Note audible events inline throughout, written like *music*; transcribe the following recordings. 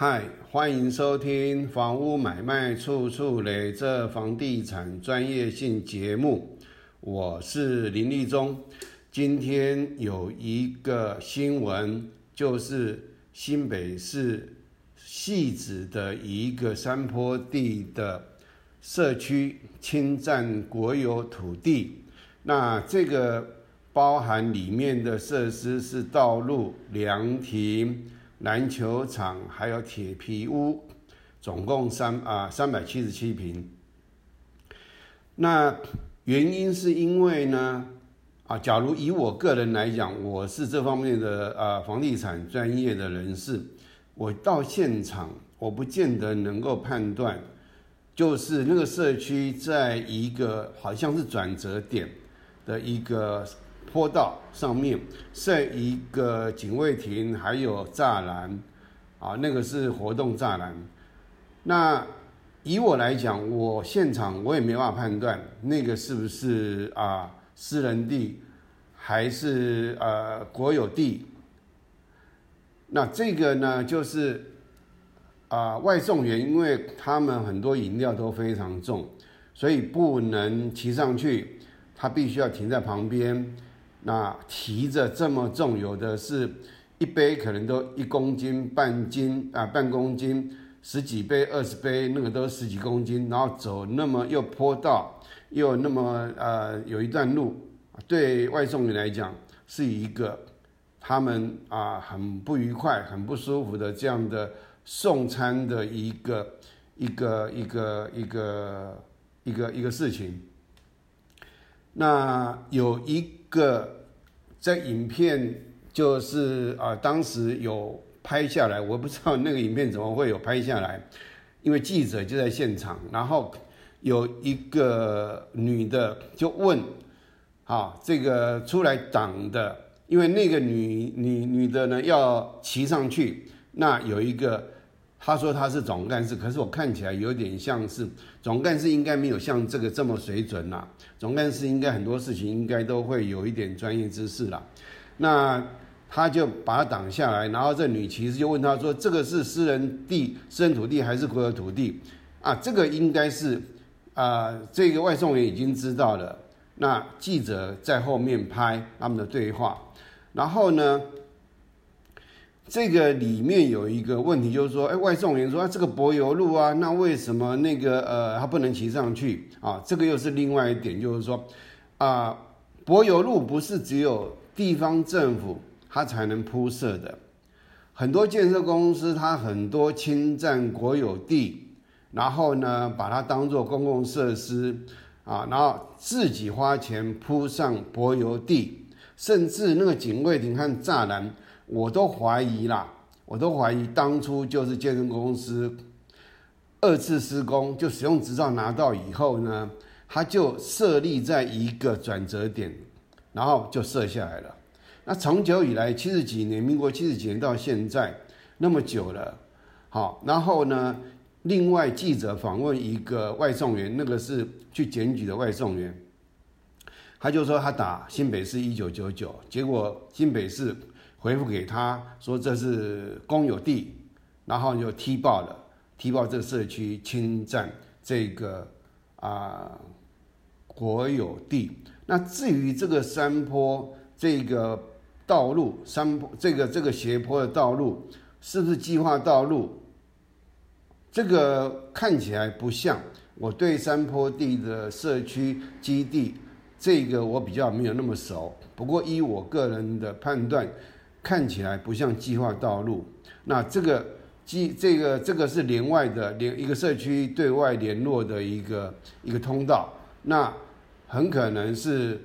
嗨，欢迎收听《房屋买卖处处雷》这房地产专业性节目，我是林立忠。今天有一个新闻，就是新北市汐止的一个山坡地的社区侵占国有土地。那这个包含里面的设施是道路、凉亭。篮球场还有铁皮屋，总共三啊三百七十七平。那原因是因为呢啊，假如以我个人来讲，我是这方面的啊房地产专业的人士，我到现场我不见得能够判断，就是那个社区在一个好像是转折点的一个。坡道上面设一个警卫亭，还有栅栏，啊，那个是活动栅栏。那以我来讲，我现场我也没办法判断那个是不是啊私人地，还是呃国有地。那这个呢，就是啊外送员，因为他们很多饮料都非常重，所以不能骑上去，他必须要停在旁边。那提着这么重，有的是一杯可能都一公斤半斤啊，半公斤，十几杯、二十杯，那个都十几公斤，然后走那么又坡道，又那么呃有一段路，对外送员来讲是一个他们啊很不愉快、很不舒服的这样的送餐的一个一个一个一个一个一个事情。那有一。个在影片就是啊，当时有拍下来，我不知道那个影片怎么会有拍下来，因为记者就在现场，然后有一个女的就问，啊，这个出来挡的，因为那个女女女的呢要骑上去，那有一个。他说他是总干事，可是我看起来有点像是总干事，应该没有像这个这么水准啦。总干事应该很多事情应该都会有一点专业知识啦。那他就把他挡下来，然后这女骑士就问他说：“这个是私人地、私人土地还是国有土地？”啊，这个应该是啊，这个外送员已经知道了。那记者在后面拍他们的对话，然后呢？这个里面有一个问题，就是说，哎，外送员说，啊，这个柏油路啊，那为什么那个呃，他不能骑上去啊？这个又是另外一点，就是说，啊，柏油路不是只有地方政府它才能铺设的，很多建设公司它很多侵占国有地，然后呢，把它当做公共设施啊，然后自己花钱铺上柏油地，甚至那个警卫亭和栅栏。我都怀疑啦，我都怀疑当初就是建设公司二次施工，就使用执照拿到以后呢，他就设立在一个转折点，然后就设下来了。那长久以来，七十几年，民国七十几年到现在那么久了，好，然后呢，另外记者访问一个外送员，那个是去检举的外送员，他就说他打新北市一九九九，结果新北市。回复给他说这是公有地，然后就踢爆了，踢爆这个社区侵占这个啊国有地。那至于这个山坡这个道路，山坡这个这个斜坡的道路是不是计划道路？这个看起来不像。我对山坡地的社区基地，这个我比较没有那么熟。不过依我个人的判断。看起来不像计划道路，那这个计这个这个是连外的连一个社区对外联络的一个一个通道，那很可能是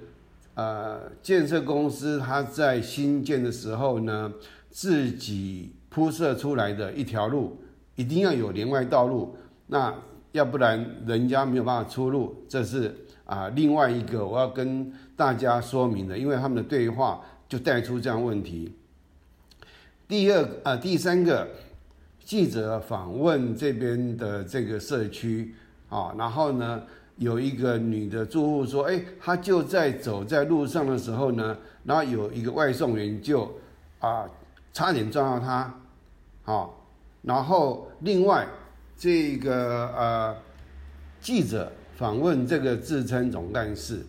呃建设公司它在新建的时候呢自己铺设出来的一条路，一定要有连外道路，那要不然人家没有办法出入，这是啊另外一个我要跟大家说明的，因为他们的对话就带出这样问题。第二啊，第三个记者访问这边的这个社区啊，然后呢，有一个女的住户说：“哎，她就在走在路上的时候呢，然后有一个外送员就啊，差点撞到她，好，然后另外这个呃记者访问这个自称总干事，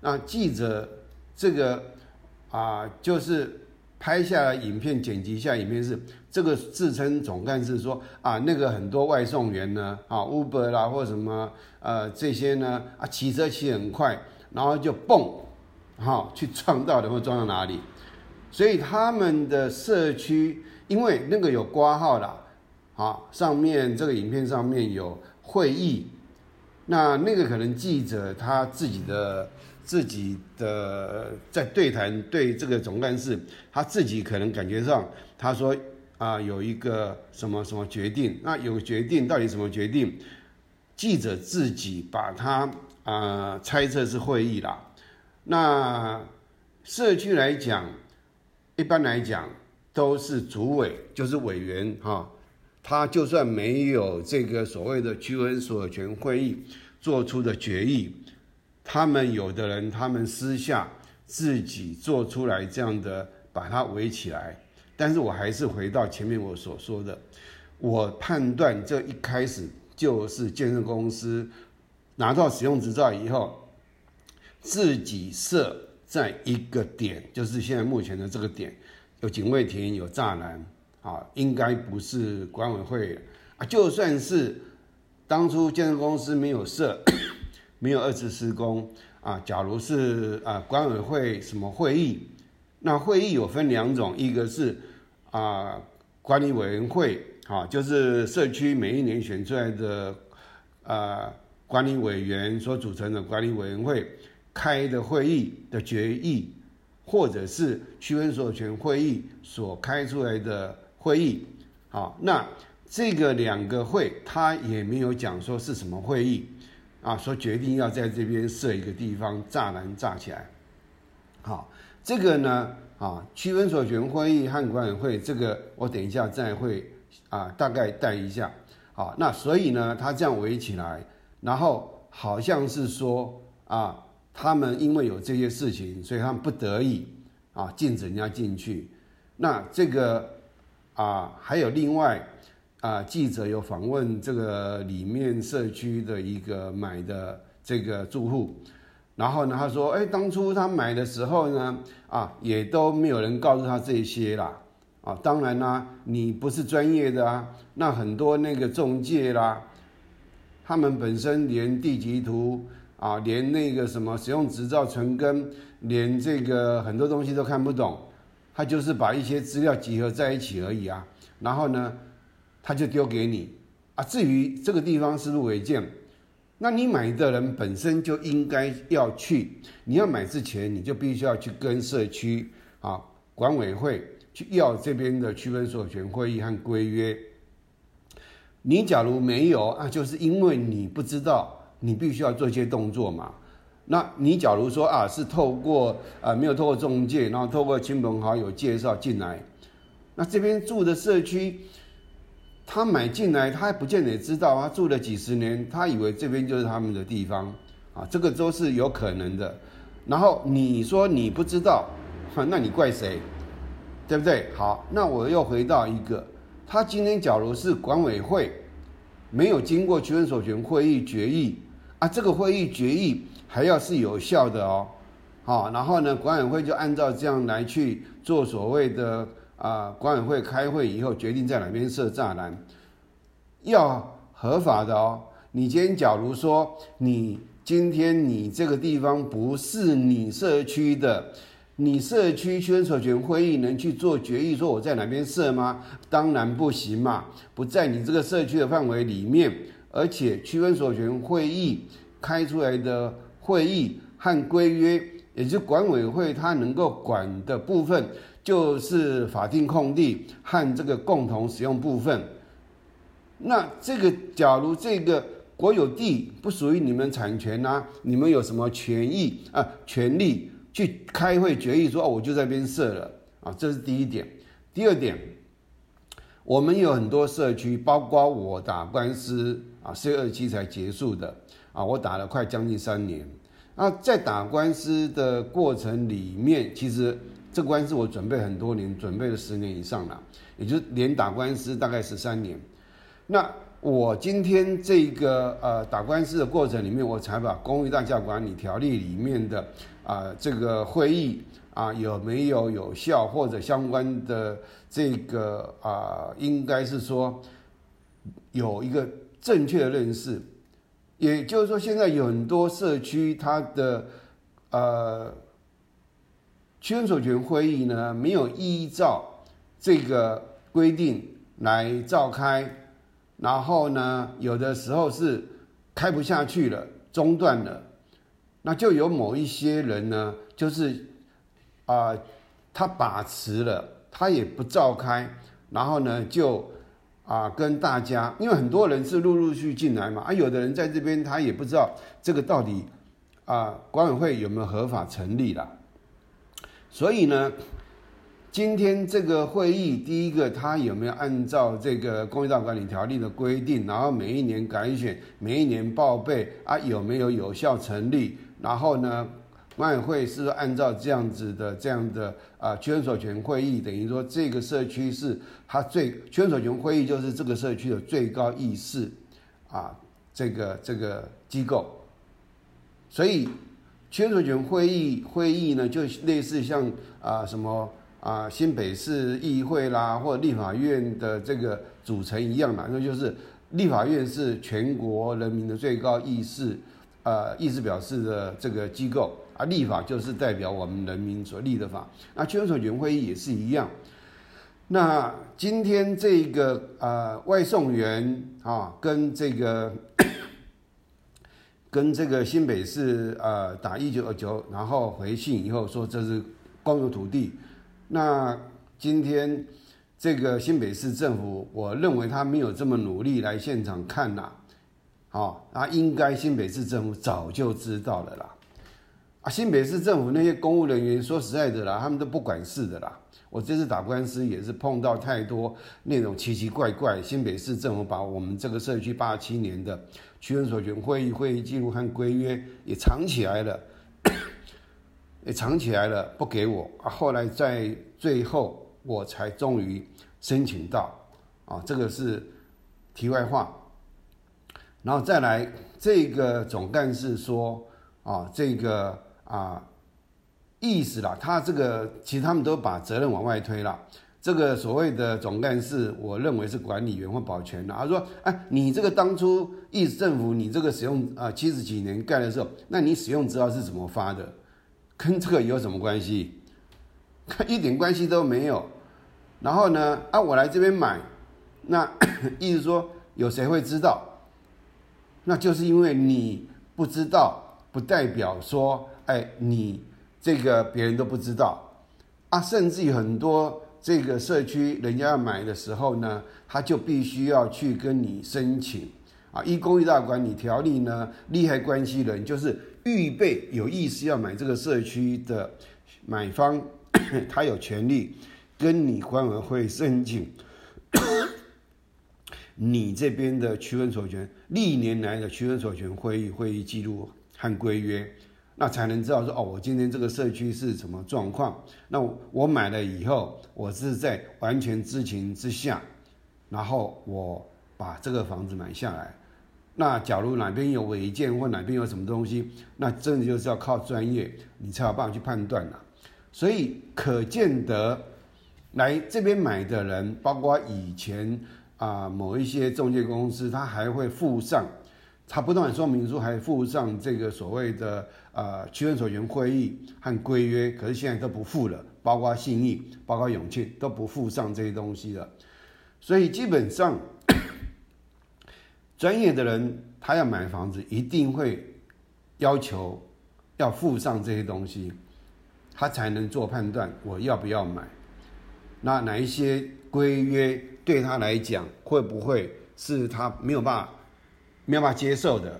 那记者这个啊就是拍下来影片剪辑下影片是这个自称总干事说啊那个很多外送员呢啊 Uber 啦或什么呃这些呢啊骑车骑很快，然后就蹦哈去撞到然后撞到哪里，所以他们的社区因为那个有挂号啦。啊，上面这个影片上面有会议，那那个可能记者他自己的自己的在对谈对这个总干事，他自己可能感觉上他说啊有一个什么什么决定，那有决定到底什么决定？记者自己把他啊猜测是会议啦。那社区来讲，一般来讲都是主委就是委员哈。他就算没有这个所谓的区分所有权会议做出的决议，他们有的人他们私下自己做出来这样的把它围起来，但是我还是回到前面我所说的，我判断这一开始就是建设公司拿到使用执照以后，自己设在一个点，就是现在目前的这个点，有警卫亭，有栅栏。啊，应该不是管委会啊，就算是当初建设公司没有设，没有二次施工啊，假如是啊管委会什么会议，那会议有分两种，一个是啊管理委员会啊，就是社区每一年选出来的啊管理委员所组成的管理委员会开的会议的决议，或者是区分所有权会议所开出来的。会议，好，那这个两个会，他也没有讲说是什么会议，啊，说决定要在这边设一个地方栅栏炸起来，好，这个呢，啊，区分所有权会议和管委会，这个我等一下再会啊，大概带一下，好，那所以呢，他这样围起来，然后好像是说啊，他们因为有这些事情，所以他们不得已啊，禁止人家进去，那这个。啊，还有另外啊，记者有访问这个里面社区的一个买的这个住户，然后呢，他说，哎，当初他买的时候呢，啊，也都没有人告诉他这些啦，啊，当然啦，你不是专业的啊，那很多那个中介啦，他们本身连地籍图啊，连那个什么使用执照存根，连这个很多东西都看不懂。他就是把一些资料集合在一起而已啊，然后呢，他就丢给你啊。至于这个地方是入违建，那你买的人本身就应该要去。你要买之前，你就必须要去跟社区啊管委会去要这边的区分所有权会议和规约。你假如没有啊，就是因为你不知道，你必须要做一些动作嘛。那你假如说啊，是透过啊没有透过中介，然后透过亲朋好友介绍进来，那这边住的社区，他买进来，他还不见得知道，他住了几十年，他以为这边就是他们的地方啊，这个都是有可能的。然后你说你不知道，那你怪谁？对不对？好，那我又回到一个，他今天假如是管委会没有经过区分所权会议决议啊，这个会议决议。还要是有效的哦，好，然后呢，管委会就按照这样来去做所谓的啊，管委会开会以后决定在哪边设栅栏，要合法的哦。你今天假如说你今天你这个地方不是你社区的，你社区区分所权会议能去做决议说我在哪边设吗？当然不行嘛，不在你这个社区的范围里面，而且区分所权会议开出来的。会议和规约，也就是管委会它能够管的部分，就是法定空地和这个共同使用部分。那这个，假如这个国有地不属于你们产权呐，你们有什么权益啊？权利去开会决议说，哦，我就在边设了啊，这是第一点。第二点，我们有很多社区，包括我打官司啊，四二七才结束的。啊，我打了快将近三年，那在打官司的过程里面，其实这官司我准备很多年，准备了十年以上了，也就是连打官司大概十三年。那我今天这个呃打官司的过程里面，我才把《公寓大厦管理条例》里面的啊这个会议啊有没有有效或者相关的这个啊，应该是说有一个正确的认识。也就是说，现在有很多社区它的呃区分所权会议呢，没有依照这个规定来召开。然后呢，有的时候是开不下去了，中断了，那就有某一些人呢，就是啊，他把持了，他也不召开，然后呢，就啊跟大家，因为很多人是陆陆续进来嘛，啊，有的人在这边他也不知道这个到底啊管委会有没有合法成立了，所以呢。今天这个会议，第一个，他有没有按照这个《公益道管理条例》的规定，然后每一年改选，每一年报备啊，有没有有效成立？然后呢，管委会是按照这样子的这样的啊，圈所权会议，等于说这个社区是它最圈所权会议就是这个社区的最高议事啊，这个这个机构，所以圈所权会议会议呢，就类似像啊什么。啊，新北市议会啦，或立法院的这个组成一样嘛，那就是立法院是全国人民的最高议事，呃，意思表示的这个机构啊，立法就是代表我们人民所立的法。那区分所权会议也是一样。那今天这个呃外送员啊，跟这个跟这个新北市呃打一九二九，然后回信以后说这是公有土地。那今天这个新北市政府，我认为他没有这么努力来现场看呐，好，那应该新北市政府早就知道了啦。啊，新北市政府那些公务人员，说实在的啦，他们都不管事的啦。我这次打官司也是碰到太多那种奇奇怪怪，新北市政府把我们这个社区八七年的区分所权会议会议记录和规约也藏起来了。*coughs* 也藏起来了，不给我啊！后来在最后，我才终于申请到啊，这个是题外话。然后再来，这个总干事说啊，这个啊意思啦，他这个其实他们都把责任往外推了。这个所谓的总干事，我认为是管理员或保全的。他说：“哎，你这个当初意思政府，你这个使用啊七十几年盖的时候，那你使用资料是怎么发的？”跟这个有什么关系？一点关系都没有。然后呢，啊，我来这边买，那 *coughs* 意思说有谁会知道？那就是因为你不知道，不代表说，哎，你这个别人都不知道啊。甚至于很多这个社区人家要买的时候呢，他就必须要去跟你申请啊。依公寓大管理条例呢，利害关系人就是。预备有意思要买这个社区的买方，*coughs* 他有权利跟你管委会申请 *coughs* 你这边的区分所权历年来的区分所权会议会议记录和规约，那才能知道说哦，我今天这个社区是什么状况。那我买了以后，我是在完全知情之下，然后我把这个房子买下来。那假如哪边有违建或哪边有什么东西，那真的就是要靠专业，你才有办法去判断了。所以可见得来这边买的人，包括以前啊某一些中介公司，他还会附上他不但说明书，还附上这个所谓的呃区分所权会议和规约，可是现在都不附了，包括信义、包括永庆都不附上这些东西了。所以基本上。*coughs* 专业的人，他要买房子，一定会要求要附上这些东西，他才能做判断，我要不要买。那哪一些规约对他来讲，会不会是他没有办法、没有办法接受的？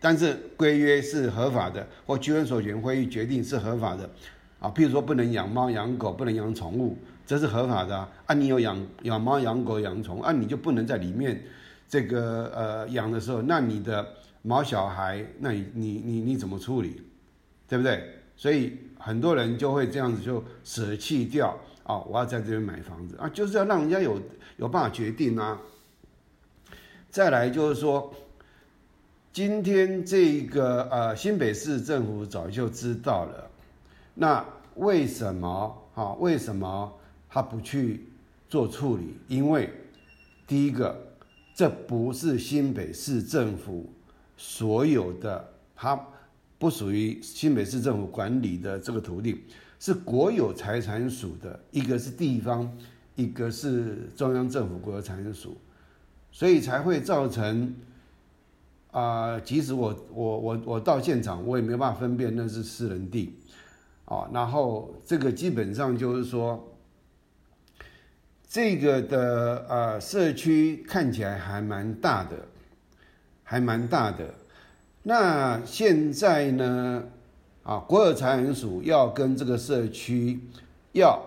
但是规约是合法的，或居分所权会议决定是合法的啊。譬如说，不能养猫养狗，不能养宠物，这是合法的啊。你有养养猫养狗养宠，啊，你就不能在里面。这个呃养的时候，那你的毛小孩，那你你你你怎么处理，对不对？所以很多人就会这样子就舍弃掉啊，我要在这边买房子啊，就是要让人家有有办法决定啊。再来就是说，今天这个呃新北市政府早就知道了，那为什么啊？为什么他不去做处理？因为第一个，这不是新北市政府所有的，它不属于新北市政府管理的这个土地，是国有财产署的，一个是地方，一个是中央政府国有财产署，所以才会造成啊，即使我我我我到现场，我也没办法分辨那是私人地，啊，然后这个基本上就是说。这个的呃社区看起来还蛮大的，还蛮大的。那现在呢，啊，国有财产署要跟这个社区要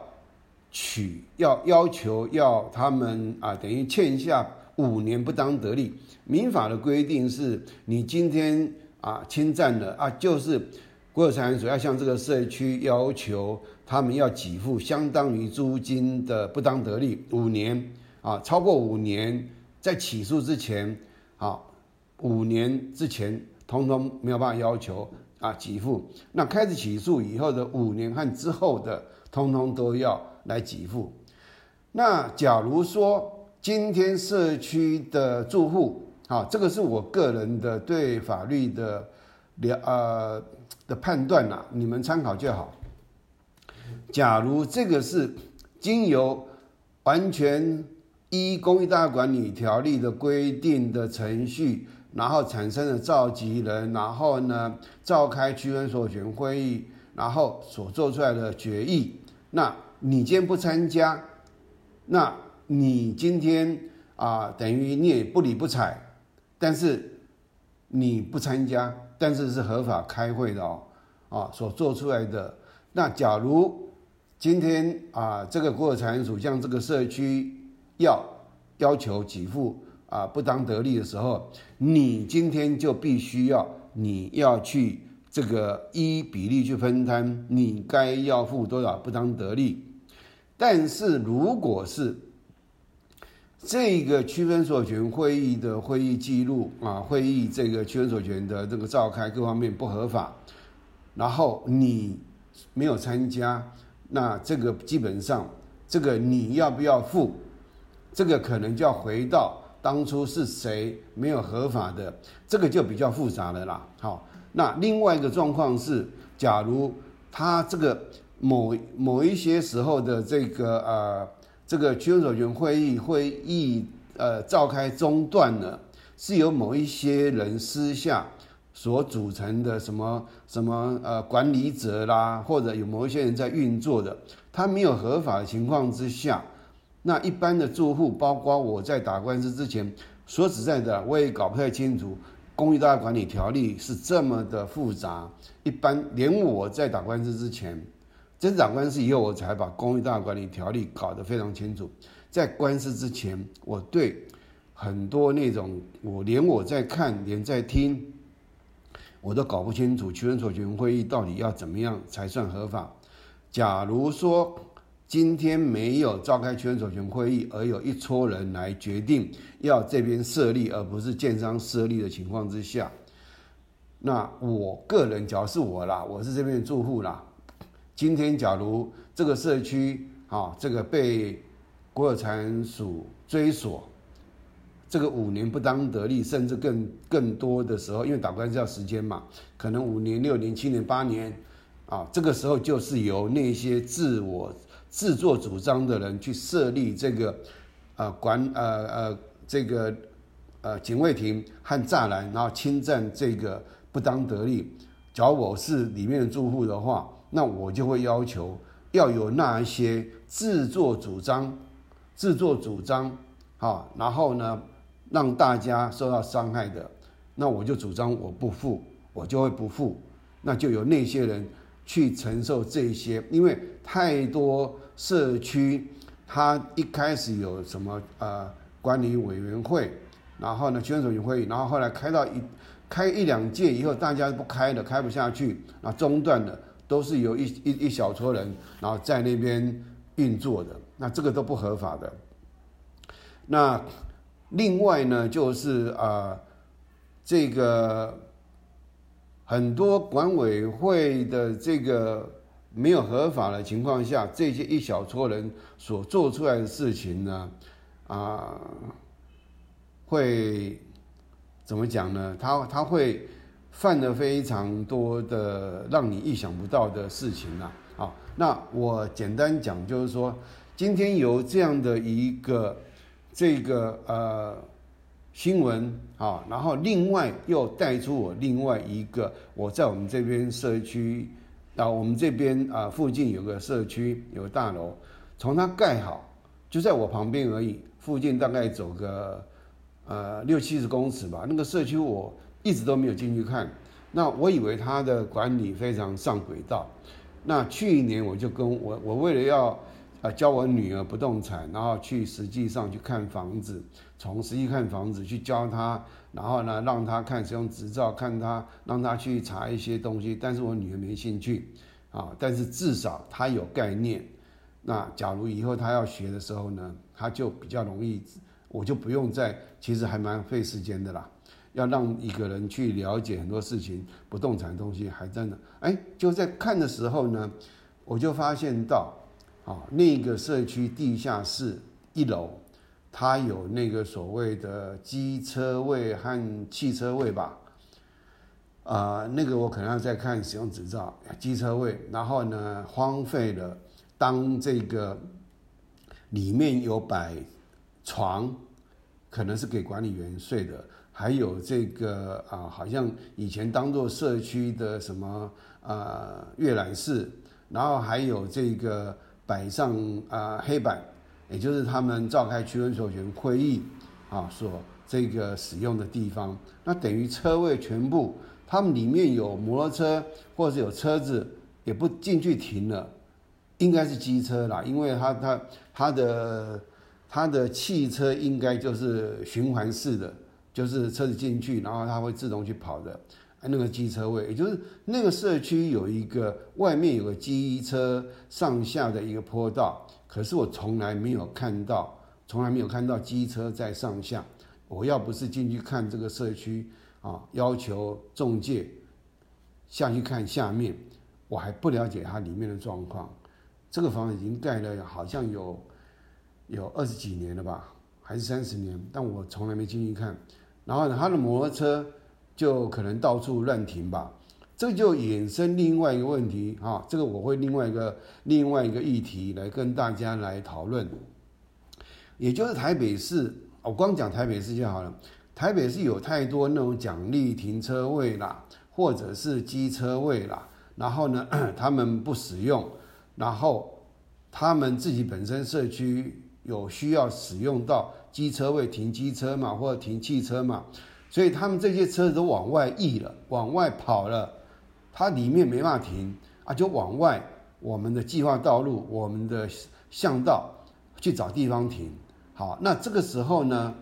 取要要求要他们啊，等于欠下五年不当得利。民法的规定是，你今天啊侵占了啊，就是国有财产署要向这个社区要求。他们要给付相当于租金的不当得利五年啊，超过五年，在起诉之前啊，五年之前通通没有办法要求啊给付。那开始起诉以后的五年和之后的，通通都要来给付。那假如说今天社区的住户啊，这个是我个人的对法律的了呃的判断呐，你们参考就好。假如这个是经由完全依《公益大管理条例》的规定的程序，然后产生的召集人，然后呢召开区分所有权会议，然后所做出来的决议，那你今天不参加，那你今天啊等于你也不理不睬，但是你不参加，但是是合法开会的哦，啊所做出来的，那假如。今天啊，这个国有财产署向这个社区要要求给付啊不当得利的时候，你今天就必须要你要去这个依比例去分摊，你该要付多少不当得利。但是如果是这个区分所有权会议的会议记录啊，会议这个区分所有权的这个召开各方面不合法，然后你没有参加。那这个基本上，这个你要不要付？这个可能就要回到当初是谁没有合法的，这个就比较复杂了啦。好，那另外一个状况是，假如他这个某某一些时候的这个呃这个区分所权会议会议呃召开中断了，是由某一些人私下。所组成的什么什么呃管理者啦，或者有某一些人在运作的，他没有合法的情况之下，那一般的住户，包括我在打官司之前，说实在的，我也搞不太清楚，公寓大厦管理条例是这么的复杂。一般连我在打官司之前，真打官司以后，我才把公寓大管理条例搞得非常清楚。在官司之前，我对很多那种，我连我在看，连在听。我都搞不清楚区分所权会议到底要怎么样才算合法。假如说今天没有召开区分所权会议，而有一撮人来决定要这边设立，而不是建商设立的情况之下，那我个人，假如是我啦，我是这边的住户啦，今天假如这个社区啊，这个被国有财产署追索。这个五年不当得利，甚至更更多的时候，因为打官司要时间嘛，可能五年、六年、七年、八年，啊，这个时候就是由那些自我自作主张的人去设立这个，呃管呃呃这个呃警卫亭和栅栏，然后侵占这个不当得利。假如我是里面的住户的话，那我就会要求要有那一些自作主张、自作主张，啊，然后呢？让大家受到伤害的，那我就主张我不付，我就会不付，那就有那些人去承受这些，因为太多社区，他一开始有什么呃管理委员会，然后呢区分所有会，然后后来开到一开一两届以后，大家不开了，开不下去，那中断了，都是由一一一小撮人，然后在那边运作的，那这个都不合法的。那另外呢，就是啊，这个很多管委会的这个没有合法的情况下，这些一小撮人所做出来的事情呢，啊，会怎么讲呢？他他会犯了非常多的让你意想不到的事情啊！好，那我简单讲，就是说，今天有这样的一个。这个呃新闻啊，然后另外又带出我另外一个，我在我们这边社区啊，我们这边啊附近有个社区有个大楼，从它盖好就在我旁边而已，附近大概走个呃六七十公尺吧。那个社区我一直都没有进去看，那我以为他的管理非常上轨道。那去年我就跟我我为了要。啊，教我女儿不动产，然后去实际上去看房子，从实际看房子去教她，然后呢，让她看使用执照，看她让她去查一些东西。但是我女儿没兴趣，啊，但是至少她有概念。那假如以后她要学的时候呢，她就比较容易，我就不用再，其实还蛮费时间的啦。要让一个人去了解很多事情，不动产的东西还真的，哎，就在看的时候呢，我就发现到。啊，那个社区地下室一楼，它有那个所谓的机车位和汽车位吧？啊，那个我可能要再看使用执照，机车位。然后呢，荒废了，当这个里面有摆床，可能是给管理员睡的，还有这个啊，好像以前当做社区的什么啊阅览室，然后还有这个。摆上啊黑板，也就是他们召开区分授权会议啊所这个使用的地方，那等于车位全部，他们里面有摩托车或者有车子也不进去停了，应该是机车啦，因为它它它的它的汽车应该就是循环式的，就是车子进去，然后它会自动去跑的。那个机车位，也就是那个社区有一个外面有个机车上下的一个坡道，可是我从来没有看到，从来没有看到机车在上下。我要不是进去看这个社区啊，要求中介下去看下面，我还不了解它里面的状况。这个房子已经盖了，好像有有二十几年了吧，还是三十年，但我从来没进去看。然后，他的摩托车。就可能到处乱停吧，这就衍生另外一个问题啊，这个我会另外一个另外一个议题来跟大家来讨论，也就是台北市，我光讲台北市就好了。台北市有太多那种奖励停车位啦，或者是机车位啦，然后呢，*clears throat* 他们不使用，然后他们自己本身社区有需要使用到机车位停机车嘛，或者停汽车嘛。所以他们这些车子都往外溢了，往外跑了，它里面没办法停啊，就往外我们的计划道路、我们的巷道去找地方停。好，那这个时候呢，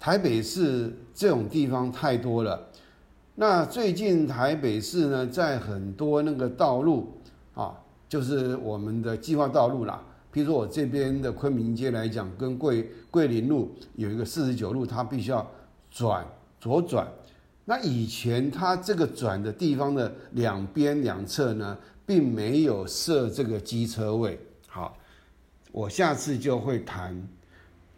台北市这种地方太多了。那最近台北市呢，在很多那个道路啊，就是我们的计划道路啦，譬如说我这边的昆明街来讲，跟桂桂林路有一个四十九路，它必须要转。左转，那以前它这个转的地方的两边两侧呢，并没有设这个机车位。好，我下次就会谈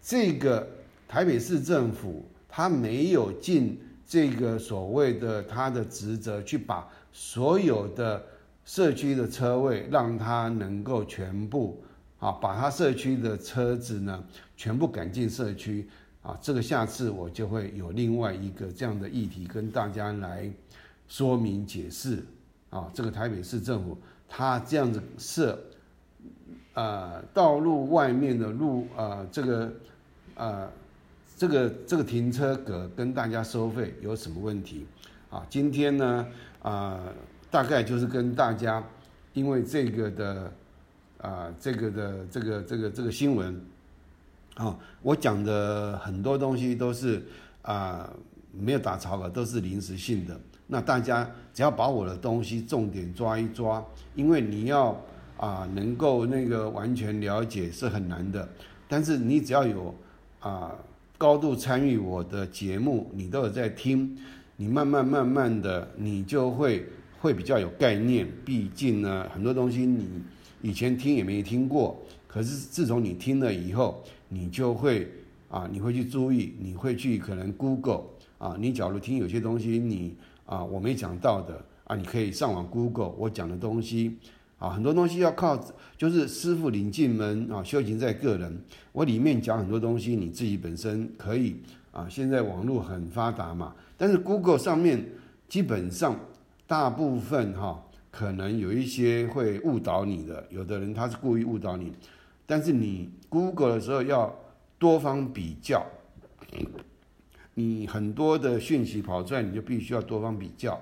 这个台北市政府，它没有尽这个所谓的它的职责，去把所有的社区的车位让它能够全部啊，把他社区的车子呢全部赶进社区。啊，这个下次我就会有另外一个这样的议题跟大家来说明解释。啊，这个台北市政府它这样子设，呃，道路外面的路，呃，这个，呃，这个这个停车格跟大家收费有什么问题？啊，今天呢，啊，大概就是跟大家，因为这个的，啊，这个的这个这个这个新闻。啊，我讲的很多东西都是啊没有打草稿，都是临时性的。那大家只要把我的东西重点抓一抓，因为你要啊能够那个完全了解是很难的，但是你只要有啊高度参与我的节目，你都有在听，你慢慢慢慢的你就会会比较有概念。毕竟呢，很多东西你以前听也没听过，可是自从你听了以后，你就会。啊，你会去注意，你会去可能 Google 啊，你假如听有些东西你啊我没讲到的啊，你可以上网 Google 我讲的东西啊，很多东西要靠就是师傅领进门啊，修行在个人。我里面讲很多东西，你自己本身可以啊，现在网络很发达嘛，但是 Google 上面基本上大部分哈，可能有一些会误导你的，有的人他是故意误导你，但是你 Google 的时候要。多方比较，你很多的讯息跑出来，你就必须要多方比较。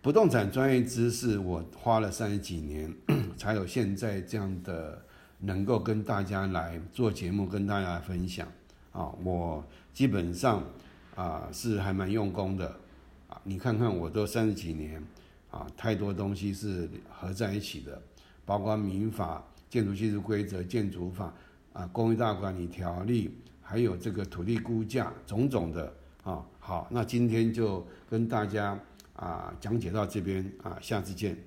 不动产专业知识，我花了三十几年，*clears throat* 才有现在这样的能够跟大家来做节目，跟大家分享。啊，我基本上啊是还蛮用功的。啊，你看看我都三十几年，啊，太多东西是合在一起的，包括民法、建筑技术规则、建筑法。啊，公益大管理条例，还有这个土地估价，种种的啊。好，那今天就跟大家啊讲解到这边啊，下次见。